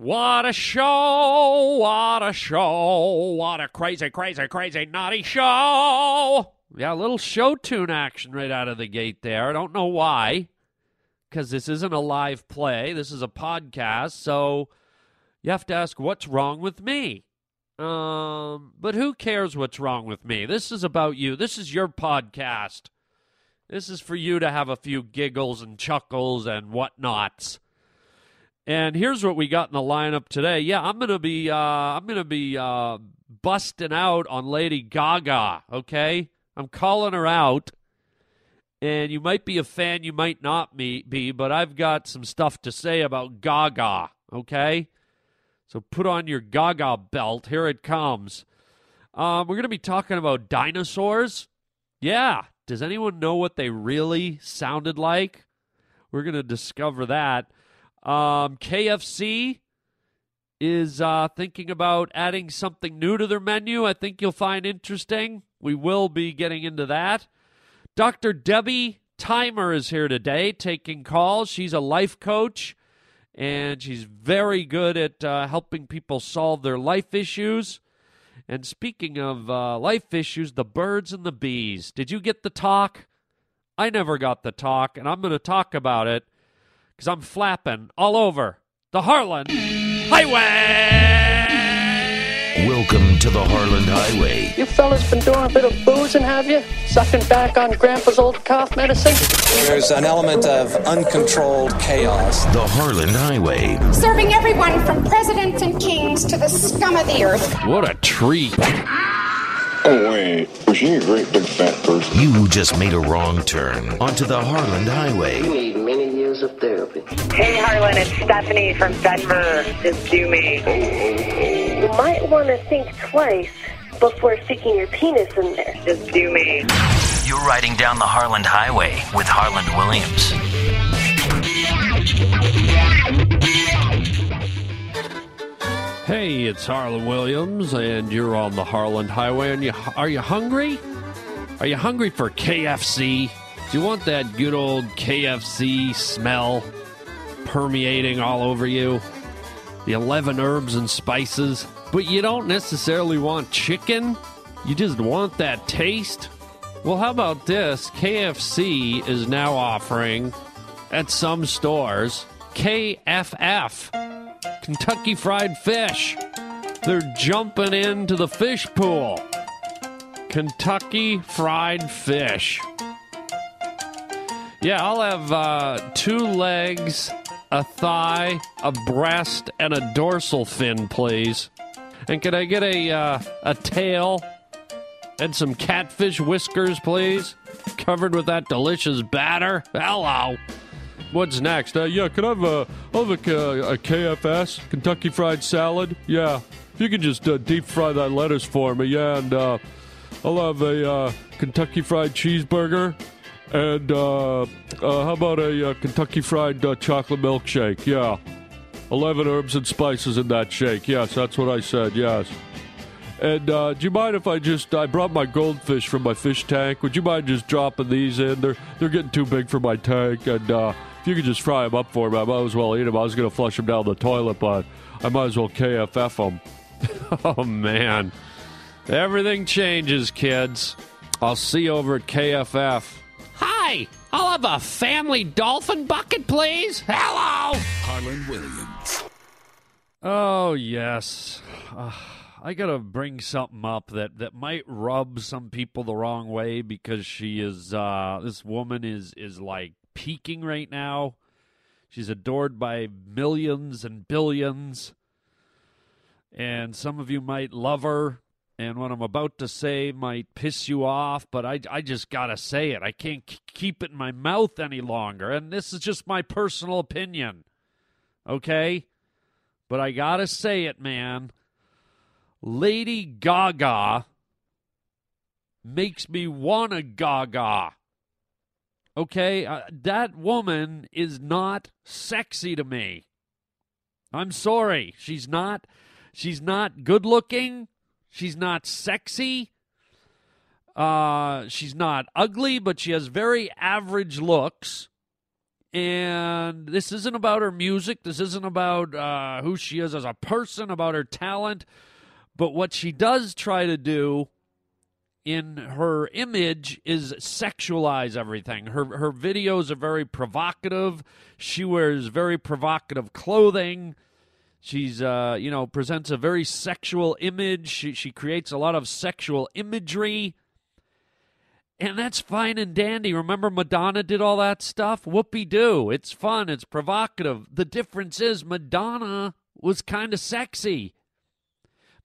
What a show! What a show! What a crazy, crazy, crazy, naughty show! Yeah, a little show tune action right out of the gate there. I don't know why, because this isn't a live play. This is a podcast, so you have to ask what's wrong with me. Um, but who cares what's wrong with me? This is about you. This is your podcast. This is for you to have a few giggles and chuckles and whatnots. And here's what we got in the lineup today. Yeah, I'm gonna be uh, I'm gonna be uh, busting out on Lady Gaga. Okay, I'm calling her out, and you might be a fan, you might not be, but I've got some stuff to say about Gaga. Okay, so put on your Gaga belt. Here it comes. Um, we're gonna be talking about dinosaurs. Yeah, does anyone know what they really sounded like? We're gonna discover that. Um, KFC is uh, thinking about adding something new to their menu. I think you'll find interesting. We will be getting into that. Dr. Debbie Thymer is here today taking calls. She's a life coach and she's very good at uh, helping people solve their life issues. And speaking of uh, life issues, the birds and the bees. Did you get the talk? I never got the talk, and I'm going to talk about it because I'm flapping all over the Harland Highway. Welcome to the Harland Highway. You fellas been doing a bit of boozing, have you? Sucking back on Grandpa's old cough medicine? There's an element of uncontrolled chaos. The Harland Highway. Serving everyone from presidents and kings to the scum of the earth. What a treat. Oh, wait. Was she a great big fat person? You just made a wrong turn onto the Harland Highway. You need many years of therapy. Hey, Harland, it's Stephanie from Denver. Just do me. You might want to think twice before sticking your penis in there. Just do me. You're riding down the Harland Highway with Harland Williams. Hey, it's Harland Williams, and you're on the Harland Highway. And you, are you hungry? Are you hungry for KFC? Do you want that good old KFC smell permeating all over you? The 11 herbs and spices. But you don't necessarily want chicken? You just want that taste? Well, how about this? KFC is now offering at some stores KFF, Kentucky Fried Fish. They're jumping into the fish pool. Kentucky Fried Fish. Yeah, I'll have uh, two legs, a thigh, a breast, and a dorsal fin, please. And can I get a uh, a tail and some catfish whiskers, please? Covered with that delicious batter. Hello. What's next? Uh, yeah, can I have a, I'll have a, a KFS, Kentucky Fried Salad? Yeah. If you could just uh, deep fry that lettuce for me, yeah, and uh, I'll have a uh, Kentucky Fried Cheeseburger. And uh, uh, how about a uh, Kentucky Fried uh, Chocolate Milkshake? Yeah. 11 herbs and spices in that shake. Yes, that's what I said, yes. And uh, do you mind if I just I brought my goldfish from my fish tank? Would you mind just dropping these in? They're they're getting too big for my tank, and uh, if you could just fry them up for me, I might as well eat them. I was going to flush them down the toilet, but I might as well KFF them. oh man, everything changes, kids. I'll see you over at KFF. Hi, I'll have a family dolphin bucket, please. Hello. Harland Williams. Oh yes. Uh, I gotta bring something up that, that might rub some people the wrong way because she is uh, this woman is is like peaking right now. She's adored by millions and billions. And some of you might love her, and what I'm about to say might piss you off, but I, I just gotta say it. I can't k- keep it in my mouth any longer, and this is just my personal opinion. Okay? But I gotta say it, man. Lady Gaga makes me wanna gaga. Okay? Uh, that woman is not sexy to me. I'm sorry. She's not she's not good looking. She's not sexy. Uh, she's not ugly, but she has very average looks. And this isn't about her music. This isn't about uh, who she is as a person, about her talent. But what she does try to do in her image is sexualize everything. Her her videos are very provocative. She wears very provocative clothing. She's uh, you know, presents a very sexual image. She she creates a lot of sexual imagery. And that's fine and dandy. Remember, Madonna did all that stuff? Whoopie doo. It's fun. It's provocative. The difference is Madonna was kind of sexy.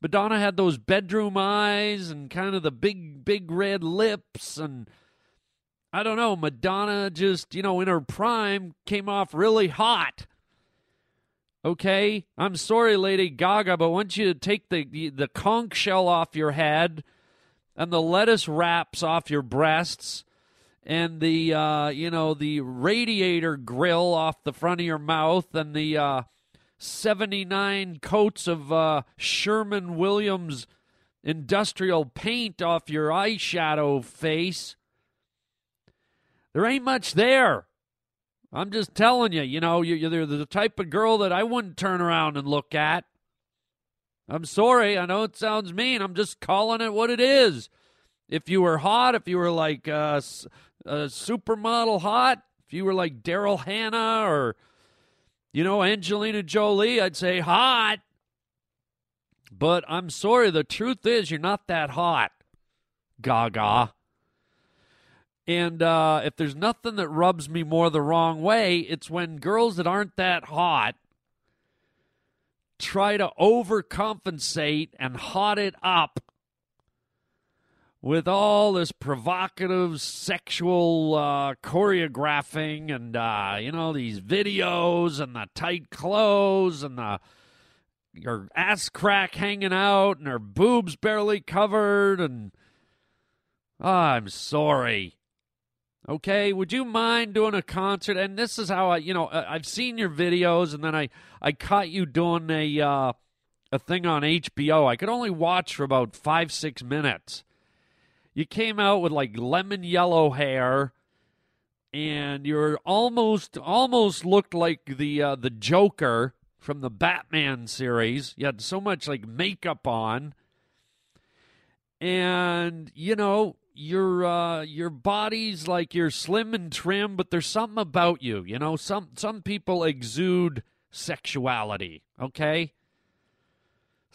Madonna had those bedroom eyes and kind of the big, big red lips. And I don't know, Madonna just, you know, in her prime came off really hot. Okay? I'm sorry, Lady Gaga, but once you to take the, the, the conch shell off your head and the lettuce wraps off your breasts and the uh, you know the radiator grill off the front of your mouth and the uh, 79 coats of uh, Sherman Williams industrial paint off your eyeshadow face there ain't much there i'm just telling you you know you're the type of girl that i wouldn't turn around and look at I'm sorry. I know it sounds mean. I'm just calling it what it is. If you were hot, if you were like uh, a supermodel hot, if you were like Daryl Hannah or, you know, Angelina Jolie, I'd say hot. But I'm sorry. The truth is, you're not that hot, Gaga. And uh, if there's nothing that rubs me more the wrong way, it's when girls that aren't that hot try to overcompensate and hot it up with all this provocative sexual uh, choreographing and uh, you know these videos and the tight clothes and the your ass crack hanging out and her boobs barely covered and oh, I'm sorry. Okay, would you mind doing a concert? And this is how I, you know, I've seen your videos, and then I, I caught you doing a, uh, a thing on HBO. I could only watch for about five, six minutes. You came out with like lemon yellow hair, and you're almost, almost looked like the, uh, the Joker from the Batman series. You had so much like makeup on, and you know, your uh, your body's like you're slim and trim, but there's something about you. You know, some some people exude sexuality. Okay.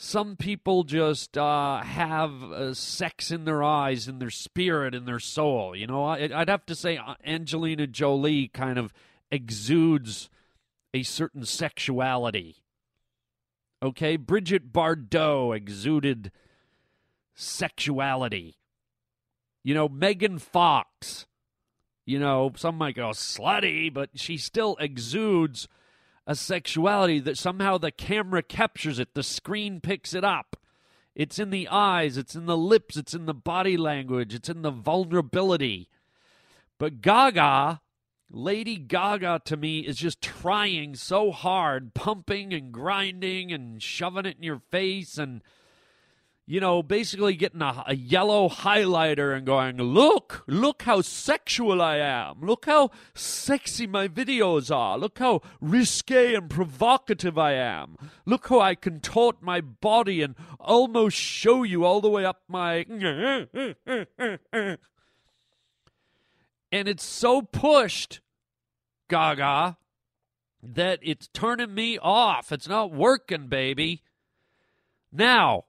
Some people just uh, have uh, sex in their eyes, in their spirit, in their soul. You know, I, I'd have to say uh, Angelina Jolie kind of exudes a certain sexuality. Okay, Brigitte Bardot exuded sexuality. You know, Megan Fox, you know, some might go slutty, but she still exudes a sexuality that somehow the camera captures it, the screen picks it up. It's in the eyes, it's in the lips, it's in the body language, it's in the vulnerability. But Gaga, Lady Gaga to me is just trying so hard, pumping and grinding and shoving it in your face and you know, basically getting a, a, yellow highlighter and going, look, look how sexual I am. Look how sexy my videos are. Look how risque and provocative I am. Look how I contort my body and almost show you all the way up my. And it's so pushed, Gaga, that it's turning me off. It's not working, baby. Now,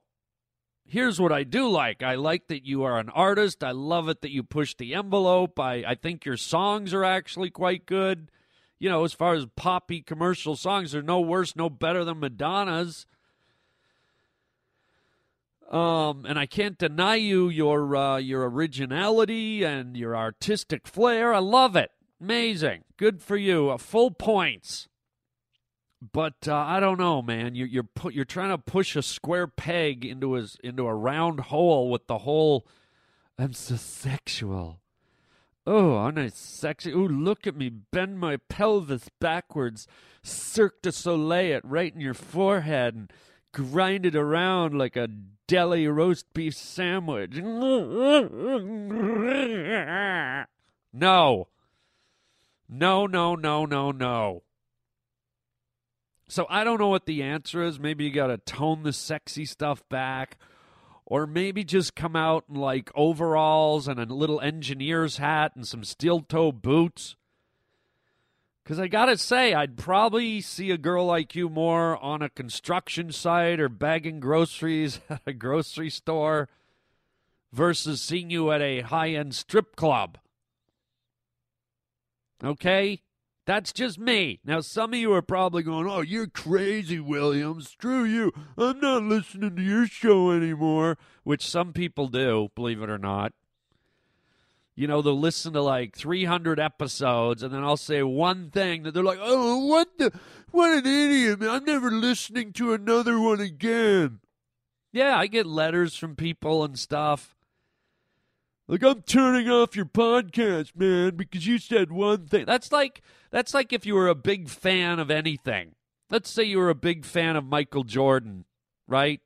here's what I do like. I like that you are an artist. I love it that you push the envelope. I, I think your songs are actually quite good. You know, as far as poppy commercial songs, they're no worse, no better than Madonna's. Um, and I can't deny you your uh, your originality and your artistic flair. I love it. Amazing. Good for you. Uh, full points but uh, I don't know, man. You're you're put, you're trying to push a square peg into a into a round hole with the whole. I'm so sexual. Oh, aren't I sexy? Oh, look at me bend my pelvis backwards, Cirque du Soleil it right in your forehead, and grind it around like a deli roast beef sandwich. No. No, no, no, no, no. So I don't know what the answer is. Maybe you got to tone the sexy stuff back, or maybe just come out in like overalls and a little engineer's hat and some steel toe boots. Because I got to say, I'd probably see a girl like you more on a construction site or bagging groceries at a grocery store versus seeing you at a high end strip club. Okay? That's just me. Now, some of you are probably going, Oh, you're crazy, Williams. Screw you. I'm not listening to your show anymore, which some people do, believe it or not. You know, they'll listen to like 300 episodes, and then I'll say one thing that they're like, Oh, what the? What an idiot. I'm never listening to another one again. Yeah, I get letters from people and stuff. Like I'm turning off your podcast, man, because you said one thing. That's like that's like if you were a big fan of anything. Let's say you were a big fan of Michael Jordan, right?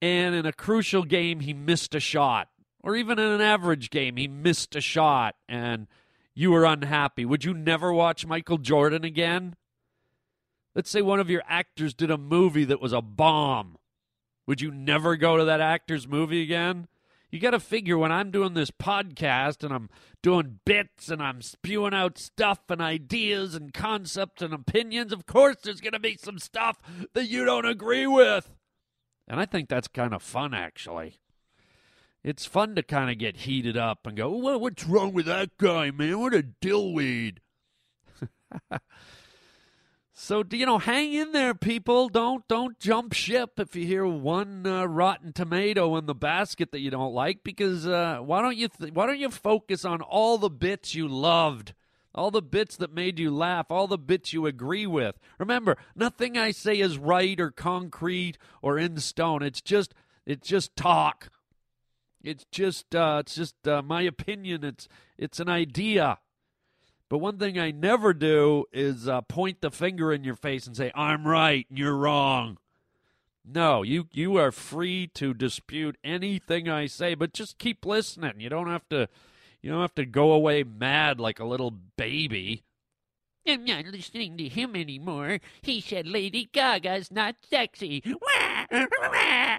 And in a crucial game he missed a shot, or even in an average game he missed a shot and you were unhappy. Would you never watch Michael Jordan again? Let's say one of your actors did a movie that was a bomb. Would you never go to that actor's movie again? You got to figure when I'm doing this podcast and I'm doing bits and I'm spewing out stuff and ideas and concepts and opinions, of course there's going to be some stuff that you don't agree with. And I think that's kind of fun, actually. It's fun to kind of get heated up and go, well, what's wrong with that guy, man? What a dillweed. So you know, hang in there, people. Don't don't jump ship if you hear one uh, rotten tomato in the basket that you don't like. Because uh, why don't you th- why don't you focus on all the bits you loved, all the bits that made you laugh, all the bits you agree with. Remember, nothing I say is right or concrete or in stone. It's just it's just talk. It's just uh, it's just uh, my opinion. It's it's an idea. But one thing I never do is uh, point the finger in your face and say, I'm right and you're wrong. No, you, you are free to dispute anything I say, but just keep listening. You don't have to you don't have to go away mad like a little baby. I'm not listening to him anymore. He said Lady Gaga's not sexy. yeah,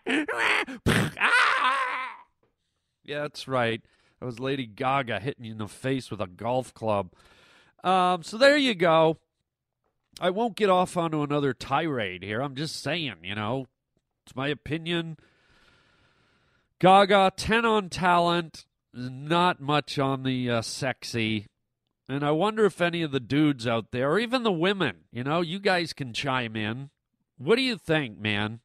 that's right. That was Lady Gaga hitting you in the face with a golf club. Um, so there you go. I won't get off onto another tirade here. I'm just saying, you know, it's my opinion. Gaga, 10 on talent, not much on the uh, sexy. And I wonder if any of the dudes out there, or even the women, you know, you guys can chime in. What do you think, man?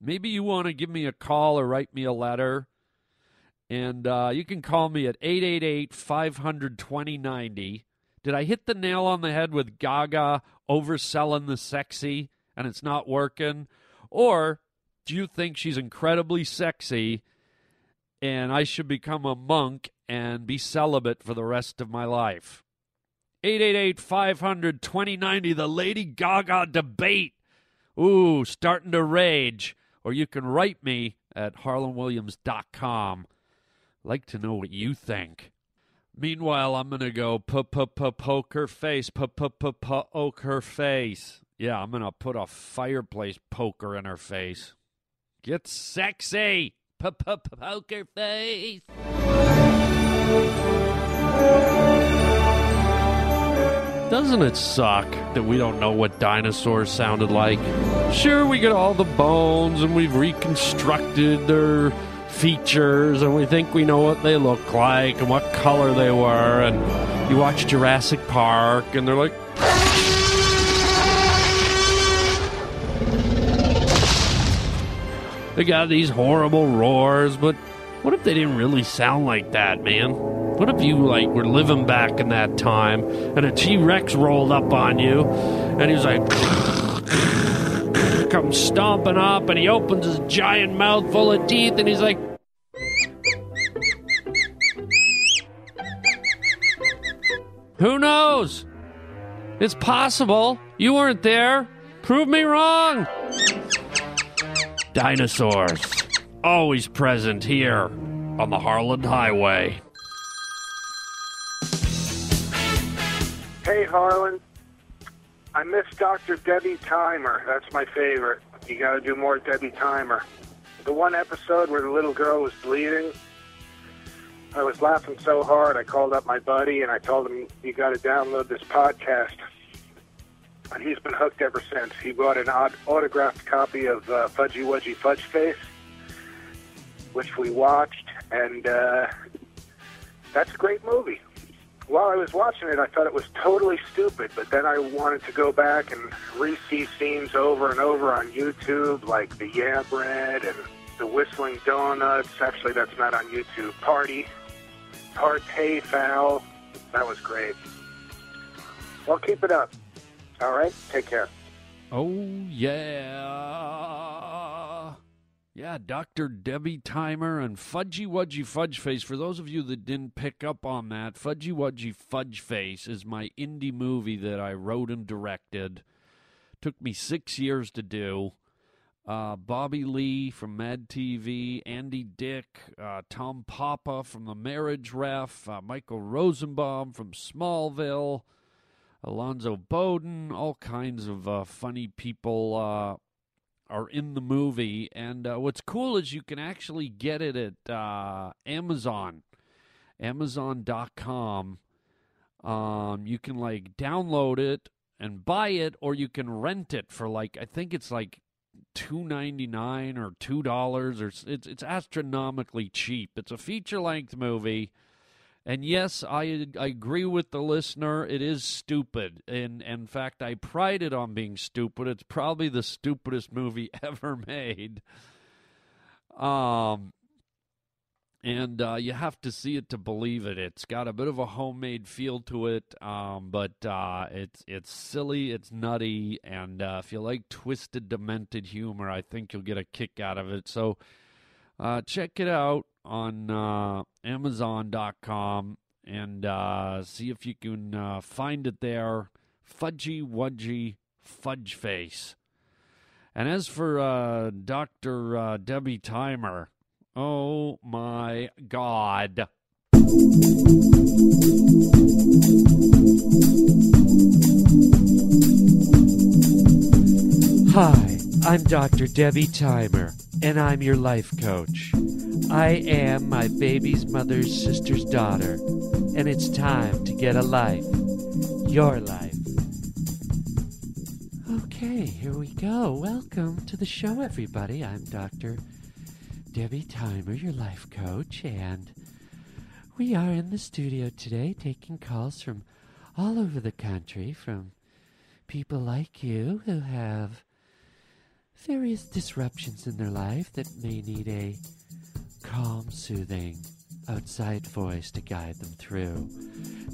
Maybe you want to give me a call or write me a letter. And uh, you can call me at 888 500 2090. Did I hit the nail on the head with Gaga overselling the sexy and it's not working? Or do you think she's incredibly sexy and I should become a monk and be celibate for the rest of my life? 888 500 2090, the Lady Gaga debate. Ooh, starting to rage. Or you can write me at harlandwilliams.com. Like to know what you think. Meanwhile, I'm gonna go p p p poke her face, p p p poke her face. Yeah, I'm gonna put a fireplace poker in her face. Get sexy, p p face. Doesn't it suck that we don't know what dinosaurs sounded like? Sure, we get all the bones and we've reconstructed their features and we think we know what they look like and what color they were and you watch Jurassic Park and they're like They got these horrible roars, but what if they didn't really sound like that, man? What if you like were living back in that time and a T-Rex rolled up on you and he was like comes stomping up and he opens his giant mouth full of teeth and he's like Who knows? It's possible. You weren't there. Prove me wrong. Dinosaurs. Always present here on the Harland Highway. Hey, Harland. I miss Dr. Debbie Thymer. That's my favorite. You got to do more Debbie Thymer. The one episode where the little girl was bleeding, I was laughing so hard. I called up my buddy and I told him, "You got to download this podcast." And he's been hooked ever since. He bought an autographed copy of uh, Fudgy Wudgy Fudge Face, which we watched, and uh, that's a great movie. While I was watching it, I thought it was totally stupid, but then I wanted to go back and re-see scenes over and over on YouTube, like the Yeah Bread and the Whistling Donuts. Actually, that's not on YouTube. Party, Partay Foul. That was great. Well, keep it up. All right, take care. Oh, yeah. Yeah, Dr. Debbie Thymer and Fudgy Wudgy Fudge Face. For those of you that didn't pick up on that, Fudgy Wudgy Fudge Face is my indie movie that I wrote and directed. Took me six years to do. Uh, Bobby Lee from Mad TV, Andy Dick, uh, Tom Papa from The Marriage Ref, uh, Michael Rosenbaum from Smallville, Alonzo Bowden, all kinds of uh, funny people uh, are in the movie. And uh, what's cool is you can actually get it at uh, Amazon, Amazon.com. Um, you can like download it and buy it, or you can rent it for like I think it's like two ninety nine or two dollars, or it's it's astronomically cheap. It's a feature length movie. And yes, I, I agree with the listener. It is stupid. And, and in fact, I pride it on being stupid. It's probably the stupidest movie ever made. Um, and uh, you have to see it to believe it. It's got a bit of a homemade feel to it, um, but uh, it's it's silly, it's nutty, and uh, if you like twisted, demented humor, I think you'll get a kick out of it. So uh, check it out on uh, Amazon.com and uh, see if you can uh, find it there. Fudgy Wudgy Fudge Face. And as for uh, Dr. Uh, Debbie Thymer, oh my God. Hi, I'm Dr. Debbie Thymer, and I'm your life coach. I am my baby's mother's sister's daughter, and it's time to get a life. Your life. Okay, here we go. Welcome to the show, everybody. I'm Dr. Debbie Thymer, your life coach, and we are in the studio today taking calls from all over the country from people like you who have various disruptions in their life that may need a calm, soothing, outside voice to guide them through.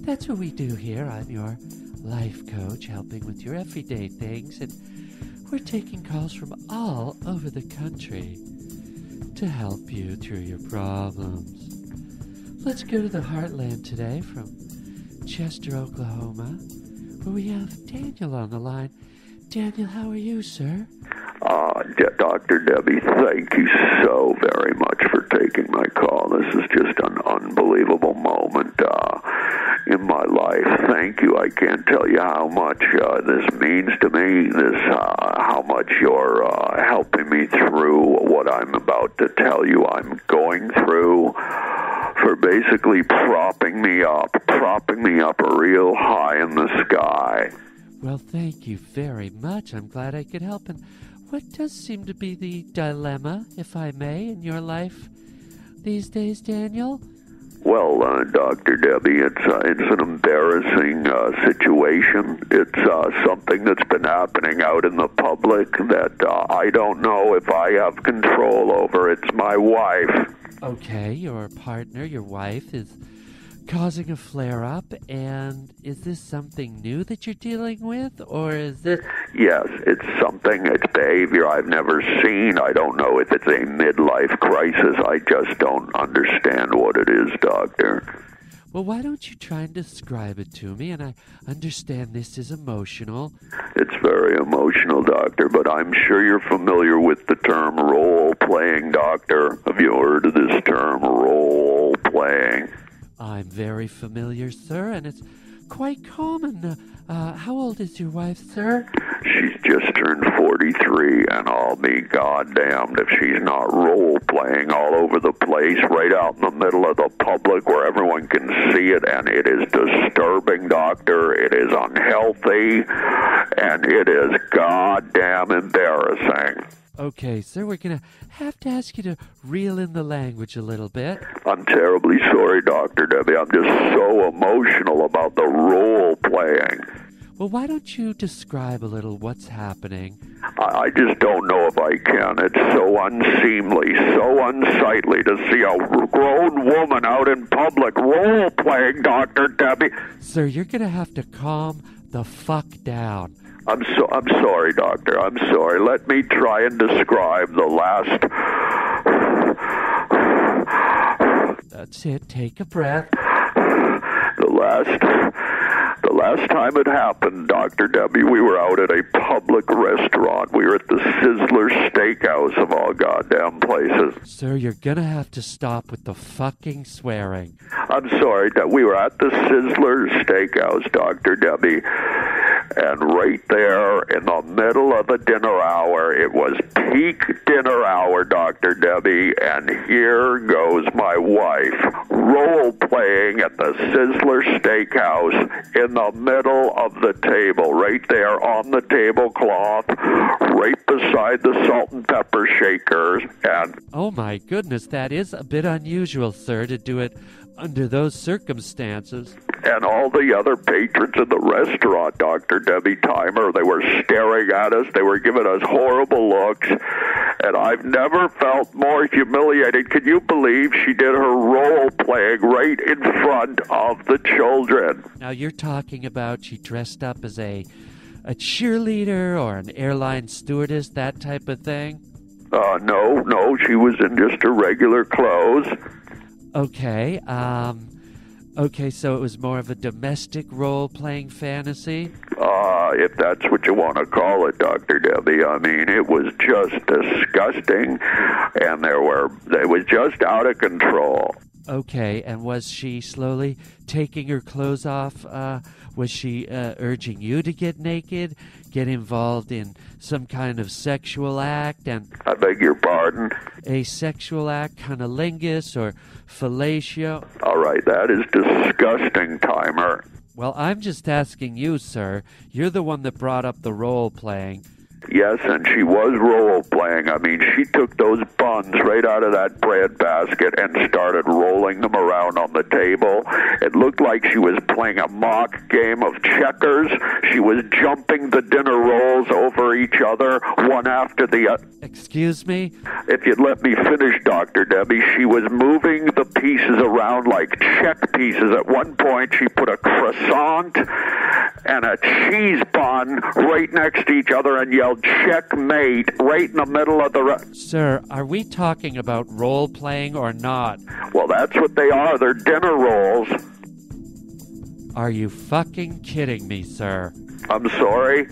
That's what we do here. I'm your life coach, helping with your everyday things, and we're taking calls from all over the country to help you through your problems. Let's go to the heartland today from Chester, Oklahoma, where we have Daniel on the line. Daniel, how are you, sir? Uh, Dr. Debbie, thank you so very much for taking my call. This is just an unbelievable moment uh, in my life. Thank you. I can't tell you how much uh, this means to me. This, uh, how much you're uh, helping me through what I'm about to tell you. I'm going through for basically propping me up, propping me up real high in the sky. Well, thank you very much. I'm glad I could help. And what does seem to be the dilemma, if I may, in your life these days, Daniel? Well, uh, Dr. Debbie, it's uh, it's an embarrassing uh, situation. It's uh, something that's been happening out in the public that uh, I don't know if I have control over. It's my wife. Okay, your partner, your wife, is causing a flare up, and is this something new that you're dealing with, or is this. Yes, it's something, it's behavior I've never seen. I don't know if it's a midlife crisis. I just don't understand what it is, Doctor. Well, why don't you try and describe it to me? And I understand this is emotional. It's very emotional, Doctor, but I'm sure you're familiar with the term role playing, Doctor. Have you heard of this term, role playing? I'm very familiar, sir, and it's quite common. Uh, how old is your wife, sir? She's just turned 43, and I'll be goddamned if she's not role playing all over the place, right out in the middle of the public where everyone can see it, and it is disturbing, Doctor. It is unhealthy, and it is goddamn embarrassing. Okay, sir, we're going to have to ask you to reel in the language a little bit. I'm terribly sorry, Dr. Debbie. I'm just so emotional about the role playing. Well, why don't you describe a little what's happening? I, just don't know if I can. It's so unseemly, so unsightly to see a grown woman out in public role playing, Dr. Debbie. Sir, you're going to have to calm the fuck down. I'm so I'm sorry, doctor. I'm sorry. Let me try and describe the last That's it. Take a breath. The last the last time it happened, Dr. Debbie, we were out at a public restaurant. We were at the Sizzler Steakhouse of all goddamn places. Sir, you're gonna have to stop with the fucking swearing. I'm sorry that we were at the Sizzler Steakhouse, Dr. Debbie. And right there in the middle of the dinner hour, it was peak dinner hour, Dr. Debbie, and here goes my wife role playing at the Sizzler Steakhouse in the middle of the table, right there on the tablecloth, right beside the salt and pepper shakers. And oh my goodness, that is a bit unusual, sir, to do it under those circumstances. And all the other patrons in the restaurant, Dr. Debbie Thymer, they were staring at us. They were giving us horrible looks. And I've never felt more humiliated. Can you believe she did her role playing right in front of the children? Now, you're talking about she dressed up as a, a cheerleader or an airline stewardess, that type of thing? Uh, no, no, she was in just her regular clothes. Okay. Um, okay, so it was more of a domestic role playing fantasy? Uh, if that's what you want to call it, Dr. Debbie. I mean, it was just disgusting, and there were, it was just out of control. Okay, and was she slowly taking her clothes off? Uh, was she uh, urging you to get naked, get involved in some kind of sexual act? And I beg your pardon. A sexual act, cunnilingus or fellatio? All right, that is disgusting, Thymer. Well, I'm just asking you, sir. You're the one that brought up the role playing. Yes, and she was role playing. I mean, she took those buns right out of that bread basket and started rolling them around on the table. It looked like she was playing a mock game of checkers. She was jumping the dinner rolls over each other, one after the other. Excuse me? If you'd let me finish, Dr. Debbie, she was moving the pieces around like check pieces. At one point, she put a croissant and a cheese bun right next to each other and yelled checkmate right in the middle of the. Re- Sir, are we talking about role playing or not? Well, that's what they are. They're dinner rolls. Are you fucking kidding me, sir? I'm sorry.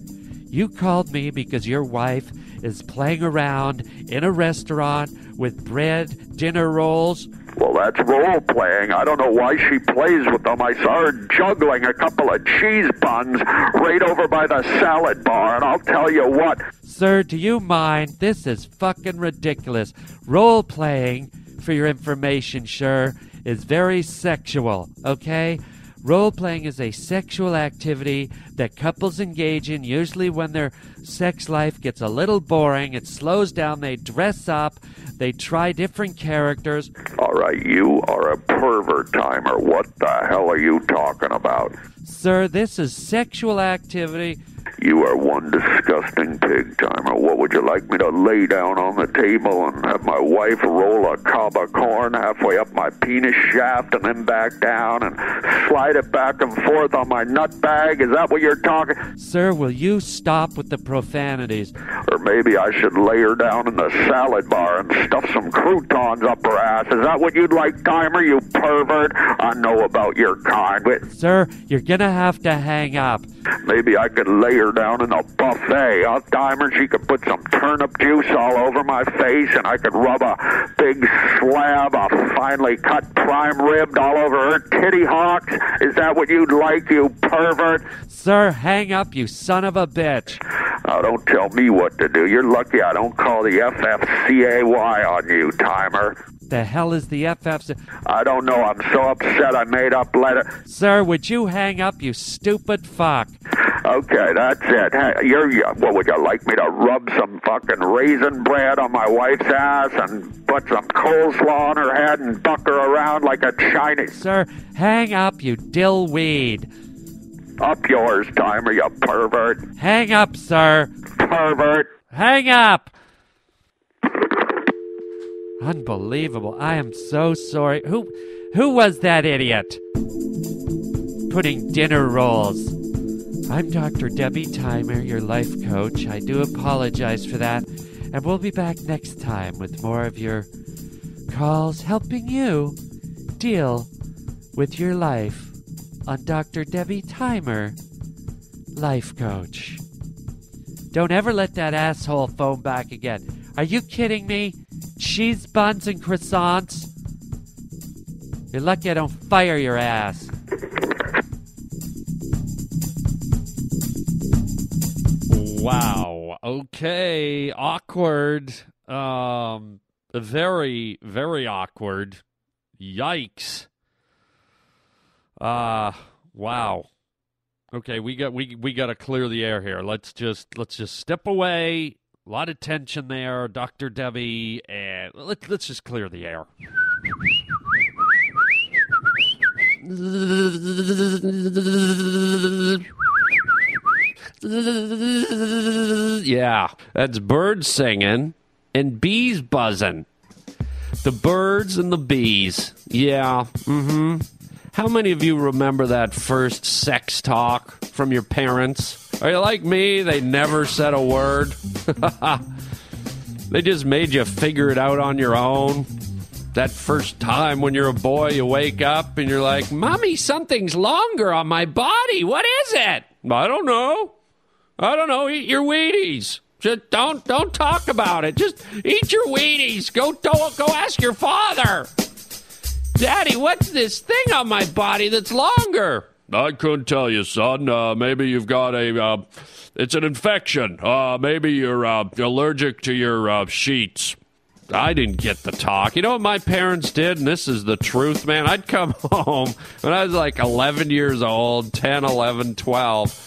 You called me because your wife is playing around in a restaurant with bread, dinner rolls. Well, that's role playing. I don't know why she plays with them. I saw her juggling a couple of cheese buns right over by the salad bar, and I'll tell you what. Sir, do you mind? This is fucking ridiculous. Role playing, for your information, sure, is very sexual, okay? Role playing is a sexual activity that couples engage in, usually when their sex life gets a little boring. It slows down, they dress up, they try different characters. All right, you are a pervert Thymer. What the hell are you talking about? Sir, this is sexual activity. You are one disgusting pig Thymer. What would you like me to lay down on the table and have my wife roll a cob of corn halfway up my penis shaft and then back down and slide it back and forth on my nut bag? Is that what you're talking? Sir, will you stop with the profanities? Or maybe I should lay her down in the salad bar and stuff some croutons up her ass. Is that what you'd like, Thymer, you pervert? I know about your kind. But... Sir, you're gonna have to hang up. Maybe I could lay her down in a buffet. Thymer, she could put some turnip juice all over my face, and I could rub a big slab of finely cut prime ribbed all over her titty hawks. Is that what you'd like, you pervert? Sir, hang up, you son of a bitch. Oh, don't tell me what to do. You're lucky I don't call the FFCAY on you, Thymer. The hell is the FF? I don't know. I'm so upset I made up letter. Sir, would you hang up, you stupid fuck? Okay, that's it. Hey, you're, you what would you like me to rub some fucking raisin bread on my wife's ass and put some coleslaw on her head and buck her around like a Chinese? Sir, hang up, you dillweed. Up yours, Thymer, you pervert. Hang up, sir. Pervert. Hang up. Unbelievable. I am so sorry. Who who was that idiot? Putting dinner rolls. I'm Dr. Debbie Thymer, your life coach. I do apologize for that. And we'll be back next time with more of your calls helping you deal with your life on Dr. Debbie Thymer, life coach. Don't ever let that asshole phone back again. Are you kidding me? Cheese buns and croissants? You're lucky I don't fire your ass. Wow. Okay. Awkward. Um very very awkward. Yikes. Uh wow. Okay, we got we we got to clear the air here. Let's just let's just step away. A lot of tension there, Dr. Debbie, and let's let's just clear the air. Yeah, that's birds singing and bees buzzing. The birds and the bees. Yeah, mm hmm. How many of you remember that first sex talk from your parents? Are you like me? They never said a word. they just made you figure it out on your own. That first time when you're a boy, you wake up and you're like, Mommy, something's longer on my body. What is it? I don't know. I don't know. Eat your Wheaties. Just don't don't talk about it. Just eat your Wheaties. Go go, go ask your father. Daddy, what's this thing on my body that's longer? I couldn't tell you, son. Uh, maybe you've got a. Uh, it's an infection. Uh, maybe you're uh, allergic to your uh, sheets. I didn't get the talk. You know what my parents did? And this is the truth, man. I'd come home when I was like 11 years old, 10, 11, 12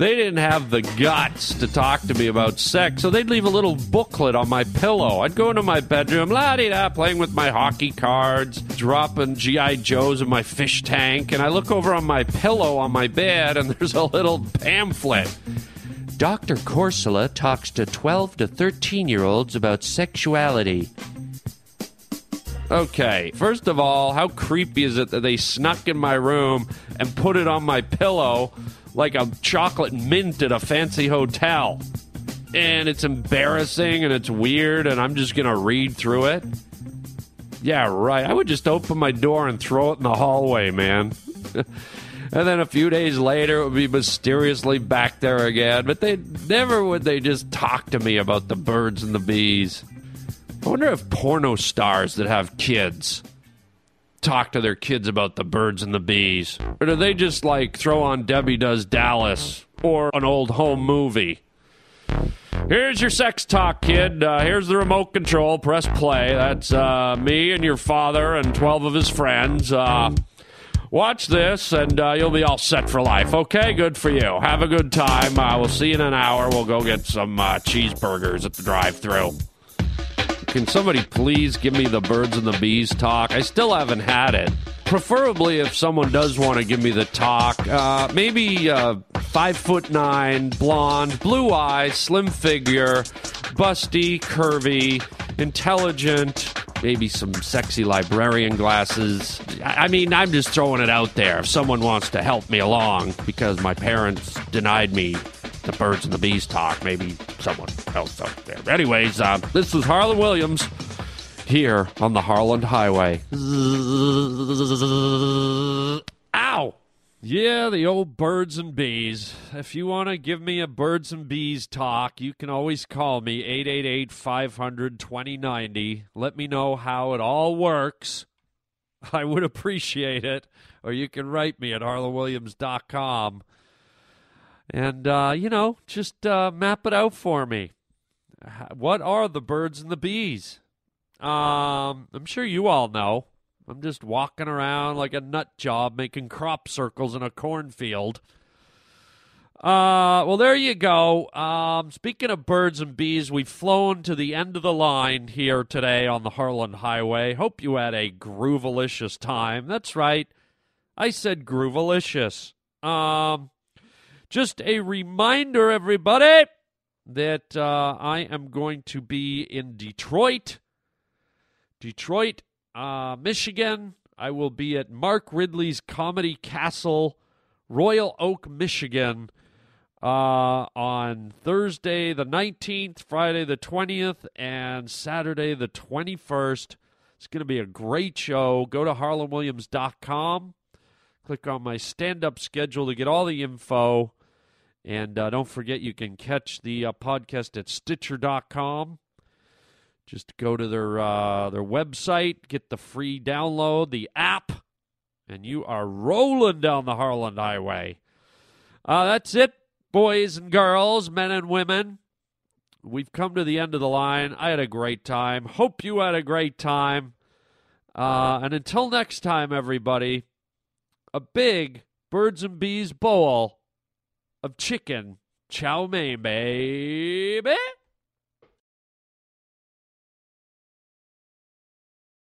they didn't have the guts to talk to me about sex, so they'd leave a little booklet on my pillow. I'd go into my bedroom, la di da, playing with my hockey cards, dropping G.I. Joes in my fish tank, and I look over on my pillow on my bed, and there's a little pamphlet. Dr. Corsula talks to 12 to 13 year olds about sexuality. Okay, first of all, how creepy is it that they snuck in my room and put it on my pillow like a chocolate mint at a fancy hotel? And it's embarrassing and it's weird, and I'm just gonna read through it? Yeah, right. I would just open my door and throw it in the hallway, man. and then a few days later, it would be mysteriously back there again. But they never would they just talk to me about the birds and the bees. I wonder if porno stars that have kids talk to their kids about the birds and the bees. Or do they just like throw on Debbie Does Dallas or an old home movie? Here's your sex talk, kid. Uh, here's the remote control. Press play. That's uh, me and your father and 12 of his friends. Uh, watch this, and uh, you'll be all set for life. Okay, good for you. Have a good time. Uh, we'll see you in an hour. We'll go get some uh, cheeseburgers at the drive through. Can somebody please give me the birds and the bees talk? I still haven't had it. Preferably, if someone does want to give me the talk, uh, maybe uh, five foot nine, blonde, blue eyes, slim figure, busty, curvy, intelligent, maybe some sexy librarian glasses. I mean, I'm just throwing it out there. If someone wants to help me along because my parents denied me the birds and the bees talk. Maybe someone else out there. Anyways, uh, this is Harland Williams here on the Harland Highway. Ow! Yeah, the old birds and bees. If you want to give me a birds and bees talk, you can always call me 888 500 2090. Let me know how it all works. I would appreciate it. Or you can write me at harlandwilliams.com. And, uh, you know, just uh, map it out for me. What are the birds and the bees? Um, I'm sure you all know. I'm just walking around like a nut job making crop circles in a cornfield. Uh, well, there you go. Um, speaking of birds and bees, we've flown to the end of the line here today on the Harland Highway. Hope you had a groovalicious time. That's right. I said groovalicious. Um, just a reminder, everybody, that uh, I am going to be in Detroit. Detroit uh, Michigan. I will be at Mark Ridley's Comedy Castle, Royal Oak, Michigan, uh, on Thursday the 19th, Friday the 20th, and Saturday the 21st. It's going to be a great show. Go to harlandwilliams.com, click on my stand up schedule to get all the info. And uh, don't forget, you can catch the uh, podcast at Stitcher.com. Just go to their uh, their website, get the free download, the app, and you are rolling down the Harland Highway. Uh, that's it, boys and girls, men and women. We've come to the end of the line. I had a great time. Hope you had a great time. Uh, and until next time, everybody, a big birds and bees bowl of chicken chow mein, baby.